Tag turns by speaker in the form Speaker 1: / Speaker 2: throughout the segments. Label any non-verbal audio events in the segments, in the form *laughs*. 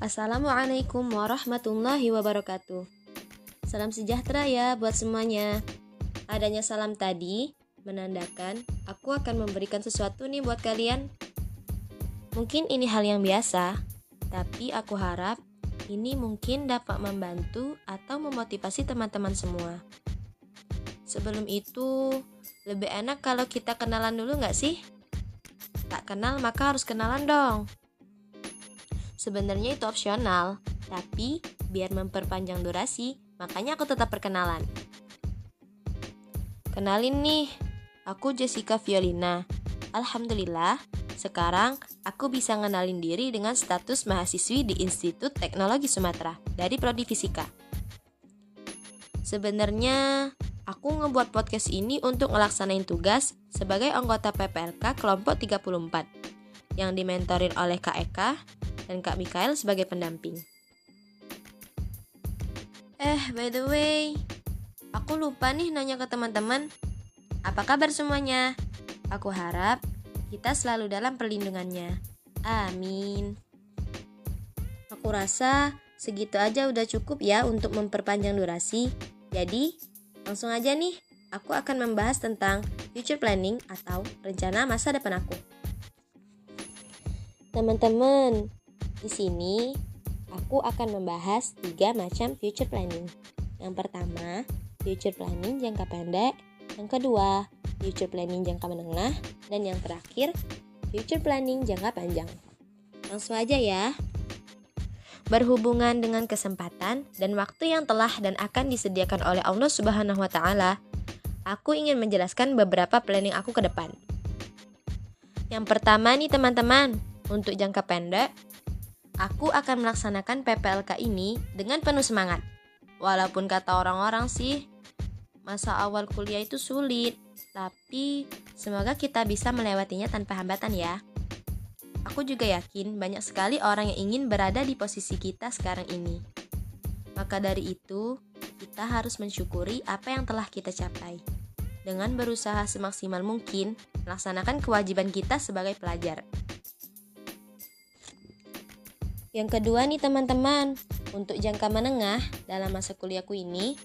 Speaker 1: Assalamualaikum warahmatullahi wabarakatuh. Salam sejahtera ya buat semuanya. Adanya salam tadi menandakan aku akan memberikan sesuatu nih buat kalian. Mungkin ini hal yang biasa, tapi aku harap ini mungkin dapat membantu atau memotivasi teman-teman semua. Sebelum itu, lebih enak kalau kita kenalan dulu nggak sih? Tak kenal maka harus kenalan dong. Sebenarnya itu opsional, tapi biar memperpanjang durasi, makanya aku tetap perkenalan. Kenalin nih, aku Jessica Violina. Alhamdulillah, sekarang aku bisa ngenalin diri dengan status mahasiswi di Institut Teknologi Sumatera dari Prodi Fisika. Sebenarnya, aku ngebuat podcast ini untuk ngelaksanain tugas sebagai anggota PPLK kelompok 34 yang dimentorin oleh Kak Eka dan Kak Mikael sebagai pendamping. Eh, by the way, aku lupa nih nanya ke teman-teman. Apa kabar semuanya? Aku harap kita selalu dalam perlindungannya. Amin. Aku rasa segitu aja udah cukup ya untuk memperpanjang durasi. Jadi, langsung aja nih, aku akan membahas tentang future planning atau rencana masa depan aku. Teman-teman, di sini, aku akan membahas tiga macam future planning. Yang pertama, future planning jangka pendek. Yang kedua, future planning jangka menengah. Dan yang terakhir, future planning jangka panjang. Langsung aja ya. Berhubungan dengan kesempatan dan waktu yang telah dan akan disediakan oleh Allah Subhanahu wa taala, aku ingin menjelaskan beberapa planning aku ke depan. Yang pertama nih teman-teman, untuk jangka pendek, Aku akan melaksanakan PPLK ini dengan penuh semangat. Walaupun kata orang-orang sih, masa awal kuliah itu sulit, tapi semoga kita bisa melewatinya tanpa hambatan ya. Aku juga yakin banyak sekali orang yang ingin berada di posisi kita sekarang ini. Maka dari itu, kita harus mensyukuri apa yang telah kita capai. Dengan berusaha semaksimal mungkin melaksanakan kewajiban kita sebagai pelajar. Yang kedua nih teman-teman, untuk jangka menengah dalam masa kuliahku ini,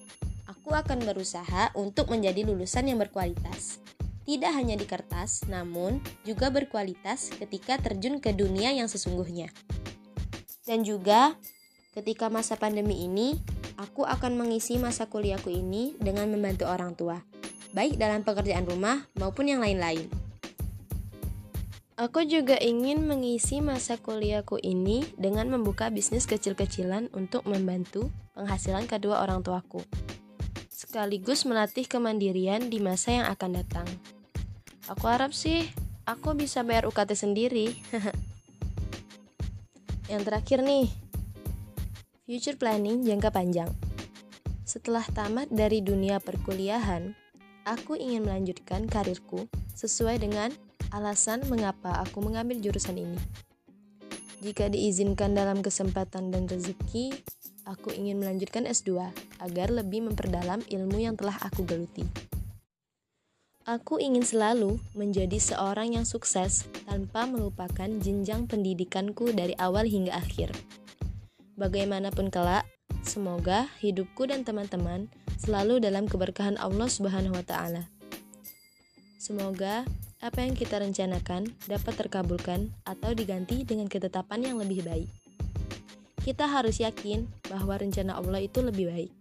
Speaker 1: aku akan berusaha untuk menjadi lulusan yang berkualitas. Tidak hanya di kertas, namun juga berkualitas ketika terjun ke dunia yang sesungguhnya. Dan juga ketika masa pandemi ini, aku akan mengisi masa kuliahku ini dengan membantu orang tua, baik dalam pekerjaan rumah maupun yang lain-lain. Aku juga ingin mengisi masa kuliahku ini dengan membuka bisnis kecil-kecilan untuk membantu penghasilan kedua orang tuaku. Sekaligus melatih kemandirian di masa yang akan datang. Aku harap sih aku bisa bayar UKT sendiri. *laughs* yang terakhir nih, future planning jangka panjang. Setelah tamat dari dunia perkuliahan, aku ingin melanjutkan karirku sesuai dengan alasan mengapa aku mengambil jurusan ini. Jika diizinkan dalam kesempatan dan rezeki, aku ingin melanjutkan S2 agar lebih memperdalam ilmu yang telah aku geluti. Aku ingin selalu menjadi seorang yang sukses tanpa melupakan jenjang pendidikanku dari awal hingga akhir. Bagaimanapun kelak, semoga hidupku dan teman-teman selalu dalam keberkahan Allah Subhanahu wa taala. Semoga apa yang kita rencanakan dapat terkabulkan atau diganti dengan ketetapan yang lebih baik. Kita harus yakin bahwa rencana Allah itu lebih baik.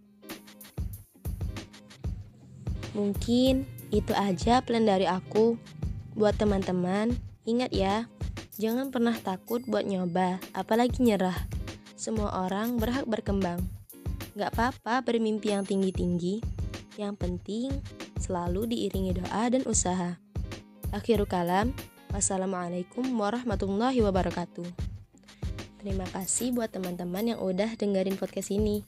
Speaker 1: Mungkin itu aja plan dari aku. Buat teman-teman, ingat ya, jangan pernah takut buat nyoba, apalagi nyerah. Semua orang berhak berkembang. Gak apa-apa bermimpi yang tinggi-tinggi, yang penting selalu diiringi doa dan usaha. Akhirul kalam, wassalamualaikum warahmatullahi wabarakatuh. Terima kasih buat teman-teman yang udah dengerin podcast ini.